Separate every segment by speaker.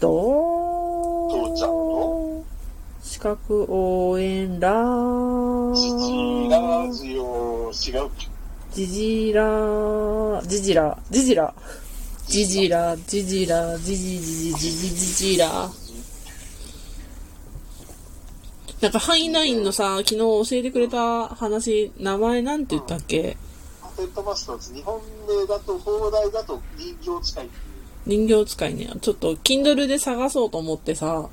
Speaker 1: と、
Speaker 2: 父ちゃん。と、
Speaker 1: 資格応援ラ
Speaker 2: ジジラジオ、違う
Speaker 1: ジジラジジラジジラジジラジジラジジジジジジジジラなん。かハイナインのさ、昨日教えてくれた話、名前なん。て言ったっけ
Speaker 2: パテントマスターズ、日本名だと、放題だと人形使いって。
Speaker 1: 人形使いね。ちょっと、Kindle で探そうと思ってさ、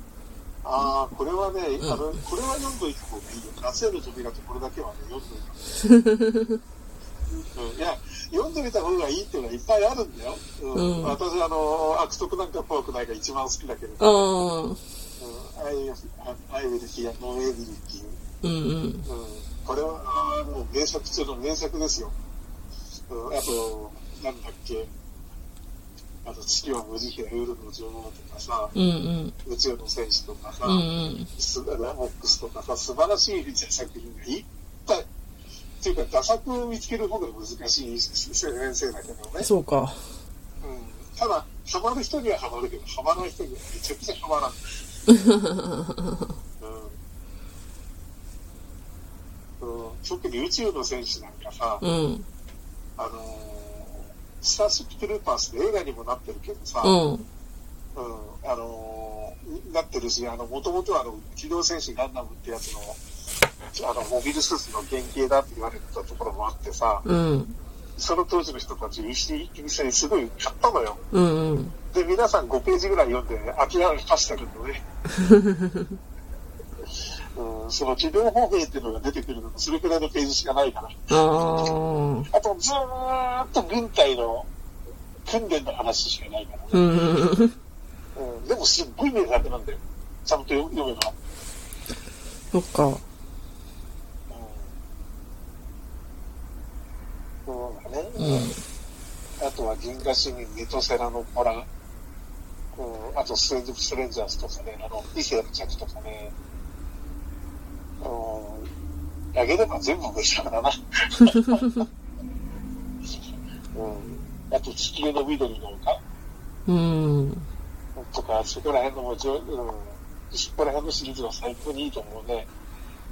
Speaker 2: ああ、これはね、あの、これは読んどいた方がいいよ。夏への扉とこれだけはね、読んどいた方がいい。うん、いや、読んでみた方がいいっていうのはいっぱいあるんだよ。うん。
Speaker 1: うん
Speaker 2: 私、あの、悪徳なんか怖くないが一番好きだけれ
Speaker 1: う
Speaker 2: ど、うん、
Speaker 1: ん、
Speaker 2: I, I will hear no evil っていう。
Speaker 1: うん、うん。
Speaker 2: うん、これはもう名作中の名作ですよ。うん、あと、なんだっけ、あと、地球は無慈悲な夜の女王とかさ、
Speaker 1: うん、うん。
Speaker 2: 宇宙の戦士とかさ、
Speaker 1: うん、うん。
Speaker 2: スラモックスとかさ、素晴らしい作品がいっぱい。っていうか、打作を見つける方が難しい先生だけどね。
Speaker 1: そうか。
Speaker 2: うん、ただ、ハマる人にはハマるけど、ハマらない人にはめちゃくちゃハマら ん。うんうん、特に宇宙の戦士なんかさ、
Speaker 1: うん、
Speaker 2: あのースターシップトゥルーパースで映画にもなってるけどさ、
Speaker 1: うん、
Speaker 2: うん、あのーなってるし、あの、もともとはあの、機動戦士ガンダムってやつの、あの、モビルスーツの原型だって言われてたところもあってさ、
Speaker 1: うん、
Speaker 2: その当時の人たち、一気にしてすごい買ったのよ。
Speaker 1: うん、うん。
Speaker 2: で、皆さん5ページぐらい読んで諦めましたけどね。うん、その治療方法っていうのが出てくるのもそれくらいのページしかないから。
Speaker 1: あ
Speaker 2: と、ずーっと軍隊の訓練の話しかないからね。
Speaker 1: うん、
Speaker 2: うん、でもすっごい名作なんだよ。ちゃんと読読めば。
Speaker 1: そっか。
Speaker 2: うん。そうだね。
Speaker 1: うん、
Speaker 2: あとは銀河市民、メトセラのポラ、うん、あとストレンジ・ストレンジャーズとかね、あの、異性の着とかね、うん、あげれば全部無視だからな。うん、あと地球の緑の丘
Speaker 1: うん、
Speaker 2: とか、そこら辺のもうじょ、うん、そこら辺のシリーズは最高にいいと思うね。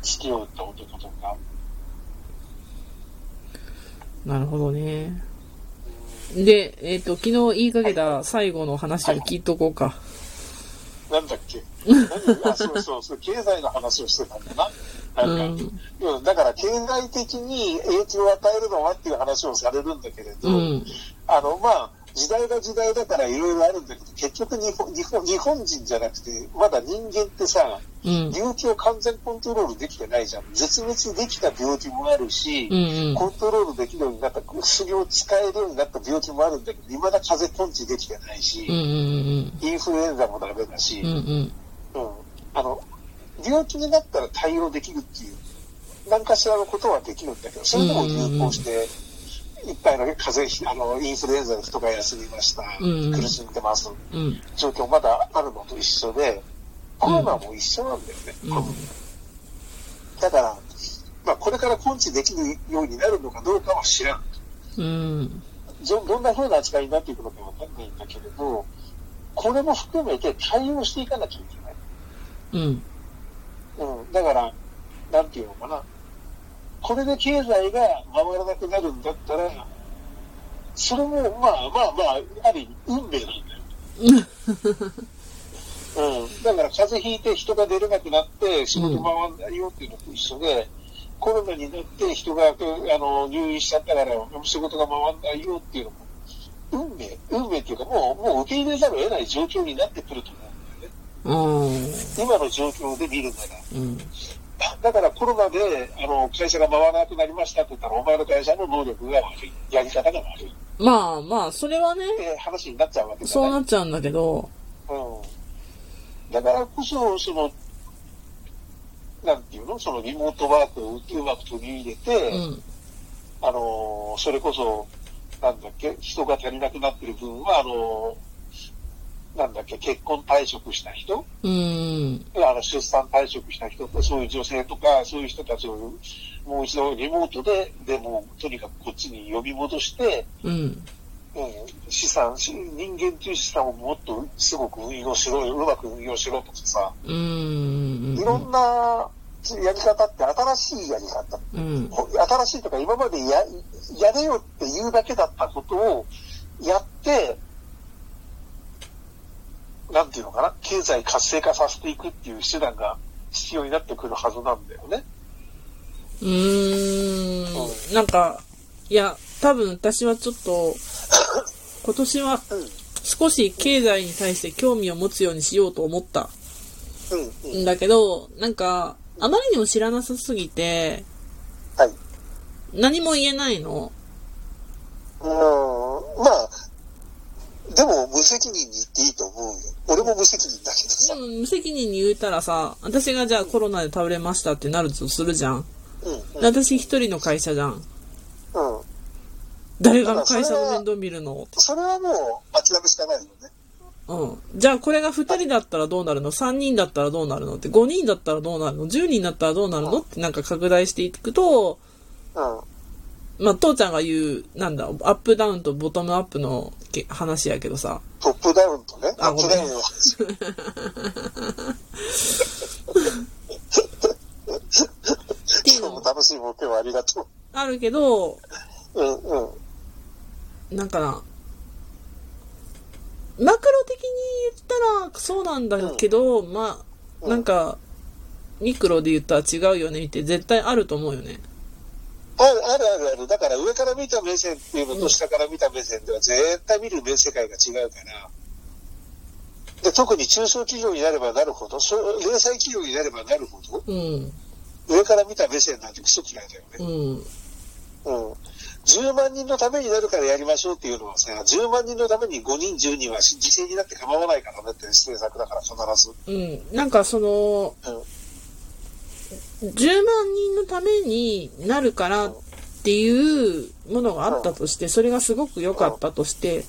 Speaker 2: 月を打った男とか。
Speaker 1: なるほどね。で、えっ、と、昨日言いかけた最後の話を聞いとこうか。
Speaker 2: なんだっけ？何あ、そうそうそう、経済の話をしてたんだな。なんか、うん、だから経済的に影響を与えるのはっていう話をされるんだけれど、
Speaker 1: うん、
Speaker 2: あの、まあ、時代が時代だからいろいろあるんだけど、結局日本日本日本人じゃなくて、まだ人間ってさ、
Speaker 1: うん、
Speaker 2: 病気を完全コントロールできてないじゃん。絶滅できた病気もあるし、
Speaker 1: うん、
Speaker 2: コントロールできるようになった、薬を使えるようになった病気もあるんだけど、未だ風邪根治できてないし、
Speaker 1: うん、うん、
Speaker 2: インフルエンザもダメだし、
Speaker 1: うん、うん、
Speaker 2: うん、あの、病気になったら対応できるっていう、何かしらのことはできるんだけど、それでも流行して、いっぱいの風邪、あの、インフルエンザで人が休みました、
Speaker 1: うん。
Speaker 2: 苦しんでます、
Speaker 1: うん、
Speaker 2: 状況まだあるのと一緒で、コロナも一緒なんだよね、多分。だから、まあ、これから根治できるようになるのかどうかは知らん。
Speaker 1: うん、
Speaker 2: どどんな風な扱いになっていくのかわかんないんだけれど、これも含めて対応していかなきゃいけない。
Speaker 1: うん、
Speaker 2: うん、だから、なんていうのかな。これで経済が回らなくなるんだったら、それも、まあまあまあ、ある意味、運命なんだよ。うん。だから、風邪ひいて人が出れなくなって、仕事回んないよっていうのと一緒で、コロナになって人が、あの、入院しちゃったから、仕事が回んないよっていうのも、運命、運命っていうか、もう、もう受け入れざるを得ない状況になってくると思うんだよね。
Speaker 1: うん、
Speaker 2: 今の状況で見るなら。
Speaker 1: うん、
Speaker 2: だからコロナで、あの、会社が回らなくなりましたって言ったら、お前の会社の能力が悪い。やり方が悪い。っ
Speaker 1: まあまあ、それはね、
Speaker 2: て話になっちゃうわけ
Speaker 1: そう。
Speaker 2: な
Speaker 1: っちゃうんだけど、
Speaker 2: うん。だからこそ、その、なんていうの？そのリモートワークをうまく取り入れて、
Speaker 1: うん、
Speaker 2: あの、それこそ、なんだっけ、人が足りなくなってる分は、あの、なんだっけ、結婚退職した人？
Speaker 1: うん、
Speaker 2: あの出産退職した人と、そういう女性とか、そういう人たちをもう一度リモートで、でも、とにかくこっちに呼び戻して、
Speaker 1: うん、
Speaker 2: うん、資産、し人間という資産をもっとすごく運用しろ、うまく運用しろとかさ、
Speaker 1: うーん。
Speaker 2: いろんなやり方って新しいやり方。
Speaker 1: うん。
Speaker 2: 新しいとか今までや、やれよって言うだけだったことをやって、なんていうのかな、経済活性化させていくっていう手段が必要になってくるはずなんだよね。
Speaker 1: うーん。なんか、いや、多分私はちょっと、今年は
Speaker 2: うん。
Speaker 1: 少し経済に対して興味を持つようにしようと思った
Speaker 2: うん。
Speaker 1: だけど、なんか、あまりにも知らなさすぎて、
Speaker 2: はい。
Speaker 1: 何も言えないの。
Speaker 2: うーん。まあ、でも無責任に言っていいと思うよ。俺も無責任だけど
Speaker 1: で
Speaker 2: さ。
Speaker 1: も無責任に言うたらさ、私がじゃあコロナで倒れましたってなるとするじゃん。
Speaker 2: うん。
Speaker 1: で私一人の会社じゃん。
Speaker 2: うん。
Speaker 1: 誰が会社の面倒見るの？
Speaker 2: それはもう諦めしかないよね。
Speaker 1: うん。じゃあこれが2人だったらどうなるの ?3 人だったらどうなるの？って、5人だったらどうなるの ?10 人だったらどうなるの？ってなんか拡大していくと、
Speaker 2: うん。
Speaker 1: まあ、父ちゃんが言う、なんだ、アップダウンとボトムアップのけ話やけどさ。
Speaker 2: トップダウンとね、
Speaker 1: あ
Speaker 2: アップダウン
Speaker 1: のも
Speaker 2: 今日も楽しい目標ありがと
Speaker 1: あるけど、
Speaker 2: う。うんうん。
Speaker 1: なんかな、マクロ的に言ったらそうなんだけど、まあ、
Speaker 2: うん
Speaker 1: なんか、ミクロで言ったら違うよねって絶対あると思うよね。
Speaker 2: あるあるあるある。だから上から見た目線っていうのと下から見た目線では絶対見る目世界が違うから。で特に中小企業になればなるほど、そう零細企業になればなるほど、
Speaker 1: うん。
Speaker 2: 上から見た目線なんてクソ嫌いだよね。
Speaker 1: うん。
Speaker 2: うん。10万人のためになるからやりましょうっていうのはさ、10万人のために5人、10人は犠牲になって構わないからねって政策だから必ず。
Speaker 1: うん。なんかその、
Speaker 2: うん。
Speaker 1: 10万人のためになるからっていうものがあったとして、それがすごく良かったとして、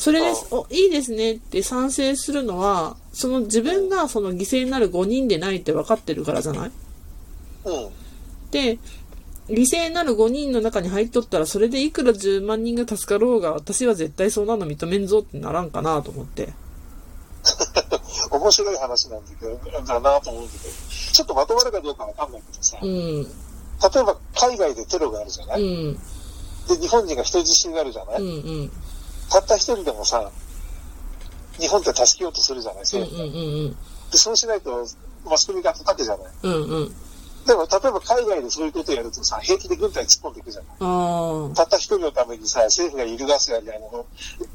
Speaker 1: それで、お、いいですねって賛成するのは、その自分がその犠牲になる5人でないって分かってるからじゃない？
Speaker 2: うん。
Speaker 1: で、犠牲になる5人の中に入っとったら、それでいくら10万人が助かろうが、私は絶対そんなの認めんぞってならんかなと思って。
Speaker 2: 面白い話なんだけど、だなと思うんだけど、ちょっとまとまるかどうかわかんないけどさ、
Speaker 1: うん。
Speaker 2: 例えば海外でテロがあるじゃな
Speaker 1: う
Speaker 2: い、
Speaker 1: ん。
Speaker 2: で、日本人が人質になるじゃない、
Speaker 1: うん。うん。
Speaker 2: たった一人でもさ、日本って助けようとするじゃない？
Speaker 1: うん。
Speaker 2: 政府が
Speaker 1: うん。うん。
Speaker 2: で、そうしないとマスコミが叩くじゃない？
Speaker 1: うん。うん。
Speaker 2: でも、例えば海外でそういうことをやるとさ、平気で軍隊突っ込んでいくじゃない。たった一人のためにさ、政府が揺るがすやり、あの、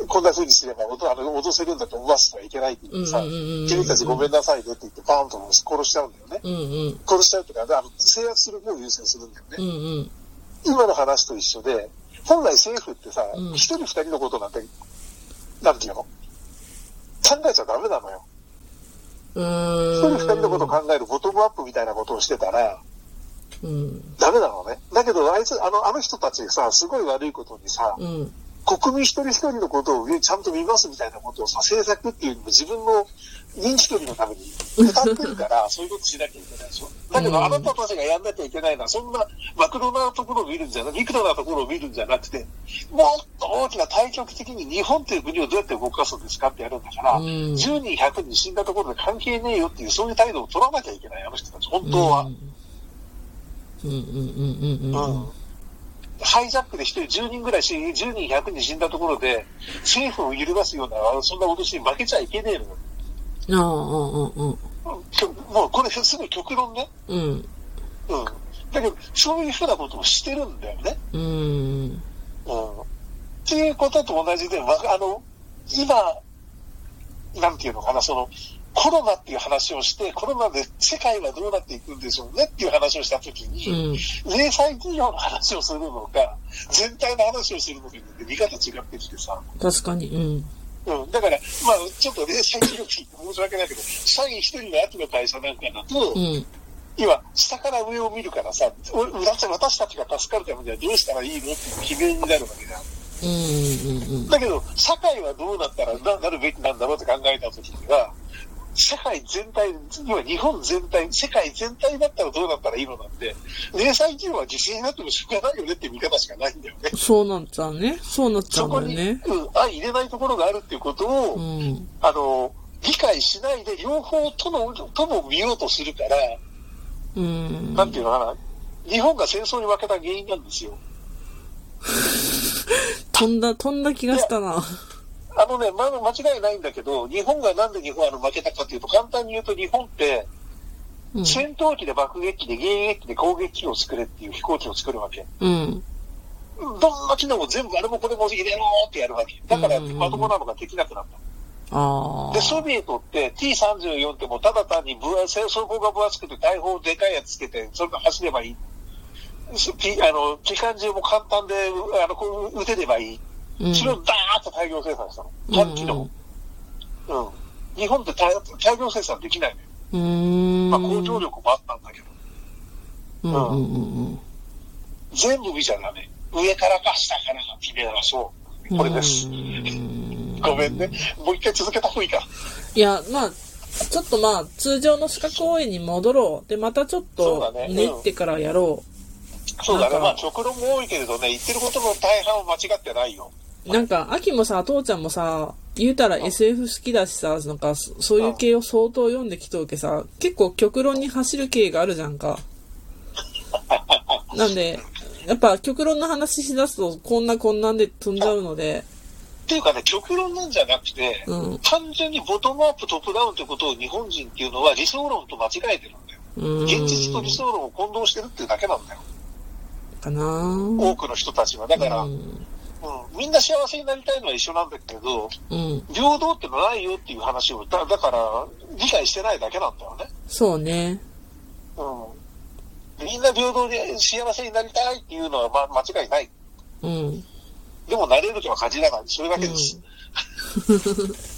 Speaker 2: こんな風にすれば、おとあの脅せるんだと思わせてはいけないって言ってさ、
Speaker 1: うんうんうんうん
Speaker 2: 君たちごめんなさいねって言って、バーンと殺しちゃうんだよね。
Speaker 1: うん。うん。
Speaker 2: 殺しちゃうとか、あの制圧する方を優先するんだよね。
Speaker 1: うん。うん。
Speaker 2: 今の話と一緒で、本来政府ってさ
Speaker 1: うん、
Speaker 2: 一、人二人のことなんて、なんていうの？考えちゃダメなのよ。
Speaker 1: う
Speaker 2: 一。人二人のことを考えるボトムアップみたいなことをしてたら、
Speaker 1: うん。
Speaker 2: ダメなのね。だけど、あいつ、あの、あの人たちさ、すごい悪いことにさ、
Speaker 1: うん。
Speaker 2: 国民一人一人のことをちゃんと見ますみたいなことをさ、政策っていうよりも自分の認知距離のために歌ってるから、そういうことしなきゃいけないでしょ。だけど、
Speaker 1: うん
Speaker 2: あなたたちがやんなきゃいけないのは、そんなマクロなところを見るんじゃなくて、ミクロなところを見るんじゃなくて、もっと大きな対極的に日本という国をどうやって動かすんですかってやるんだから、
Speaker 1: うん
Speaker 2: 10人、100人死んだところで関係ねえよっていう、そういう態度を取らなきゃいけない、あの人たち、本当は。
Speaker 1: うん。うん。うん。うん。うん。うん。
Speaker 2: ハイジャックで一人10人ぐらい死、10人、100人死んだところで、政府を揺るがすような、そんな脅しに負けちゃいけねえのよ。
Speaker 1: ああ、うん。うん。
Speaker 2: もうこれすぐ極論ね。
Speaker 1: うん。
Speaker 2: うん。だけど、そういうふうなことをしてるんだよね。
Speaker 1: うん。
Speaker 2: うん。っていうことと同じで、わあの、今、なんていうのかな、その、コロナっていう話をして、コロナで世界はどうなっていくんでしょうねっていう話をしたときに、
Speaker 1: うん。
Speaker 2: 零細企業の話をするのか、全体の話をするのかによって見方違ってきてさ、
Speaker 1: 確かに。うん。
Speaker 2: うん、だから、まあ、ちょっと零細企業って申し訳ないけど、社員一人の後の会社なんかだと、
Speaker 1: うん。
Speaker 2: 今、下から上を見るからさ、お私私たちが助かるためにはどうしたらいいのっていう決めになるわけじゃん。
Speaker 1: うん。うん。
Speaker 2: だけど、社会はどうなったらななるべきなんだろうって考えたときには、世界全体、要は日本全体、世界全体だったらどうなったらいいのなんて、零細企業は地震になってもしょうがないよねって見方しかないんだよね。
Speaker 1: そうなっちゃうね。そうなっちゃ
Speaker 2: そうこに、
Speaker 1: んだよね。
Speaker 2: うん、相入れないところがあるっていうことを、
Speaker 1: うん。
Speaker 2: あの、理解しないで両方との、とも見ようとするから、
Speaker 1: うん。
Speaker 2: なんていうのかな、日本が戦争に負けた原因なんですよ。
Speaker 1: 飛んだ、飛んだ気がしたな。
Speaker 2: あのね、ま、間違いないんだけど、日本がなんで日本あの負けたかというと、簡単に言うと日本って、
Speaker 1: うん。
Speaker 2: 戦闘機で爆撃機で迎撃機で攻撃機を作れっていう飛行機を作るわけ。
Speaker 1: うん。
Speaker 2: どんな機能も全部あれもこれも入れろーってやるわけ。だからまともなのができなくなった。
Speaker 1: ああ。
Speaker 2: で、ソビエトって T34 ってもうただ単に分厚い、装甲が分厚くて大砲でかいやつつけて、それが走ればいい。あの、機関銃も簡単で、あの、こう撃てればいい。
Speaker 1: うん、
Speaker 2: それをダーッと大量生産したの。
Speaker 1: うん
Speaker 2: 短機能。うん。日本って大大量生産できないのよ。
Speaker 1: うーん。
Speaker 2: まあ、工場力もあったんだけど。
Speaker 1: うんうんうんうん。
Speaker 2: 全部見ちゃダメ。上からか下からか決めましょう。これです
Speaker 1: う。ん
Speaker 2: ごめんね。もう一回続けた方がいいか。
Speaker 1: いや、まあ、ちょっとまあ、通常の歯科公演に戻ろう。で、またちょっと練ってからやろ
Speaker 2: そうだね。まあ、極論も多いけれどね、言ってることの大半は間違ってないよ。
Speaker 1: う。なんか、秋もさ、父ちゃんもさ、言うたら SF 好きだしさ、なんか、そそういう系を相当読んできとうけさ、結構極論に走る系があるじゃんか。なんで、やっぱ極論の話しだすと、こんなこんなんで飛んじゃうので、
Speaker 2: っていうかね、極論なんじゃなくて、
Speaker 1: うん
Speaker 2: 単純にボトムアップ、トップダウンってことを日本人っていうのは理想論と間違えてるんだよ。現実と理想論を混同してるっていうだけなんだよ。
Speaker 1: かな
Speaker 2: 多くの人たちは。だから、
Speaker 1: う
Speaker 2: うん
Speaker 1: ん。
Speaker 2: みんな幸せになりたいのは一緒なんだけど、
Speaker 1: うん。
Speaker 2: 平等ってのはないよっていう話を、だだから、理解してないだけなんだよね。
Speaker 1: そうね。
Speaker 2: うん。みんな平等で幸せになりたいっていうのは、ま、間違いない。
Speaker 1: うん。
Speaker 2: でも、なれるとは限らない。それだけです。
Speaker 1: うん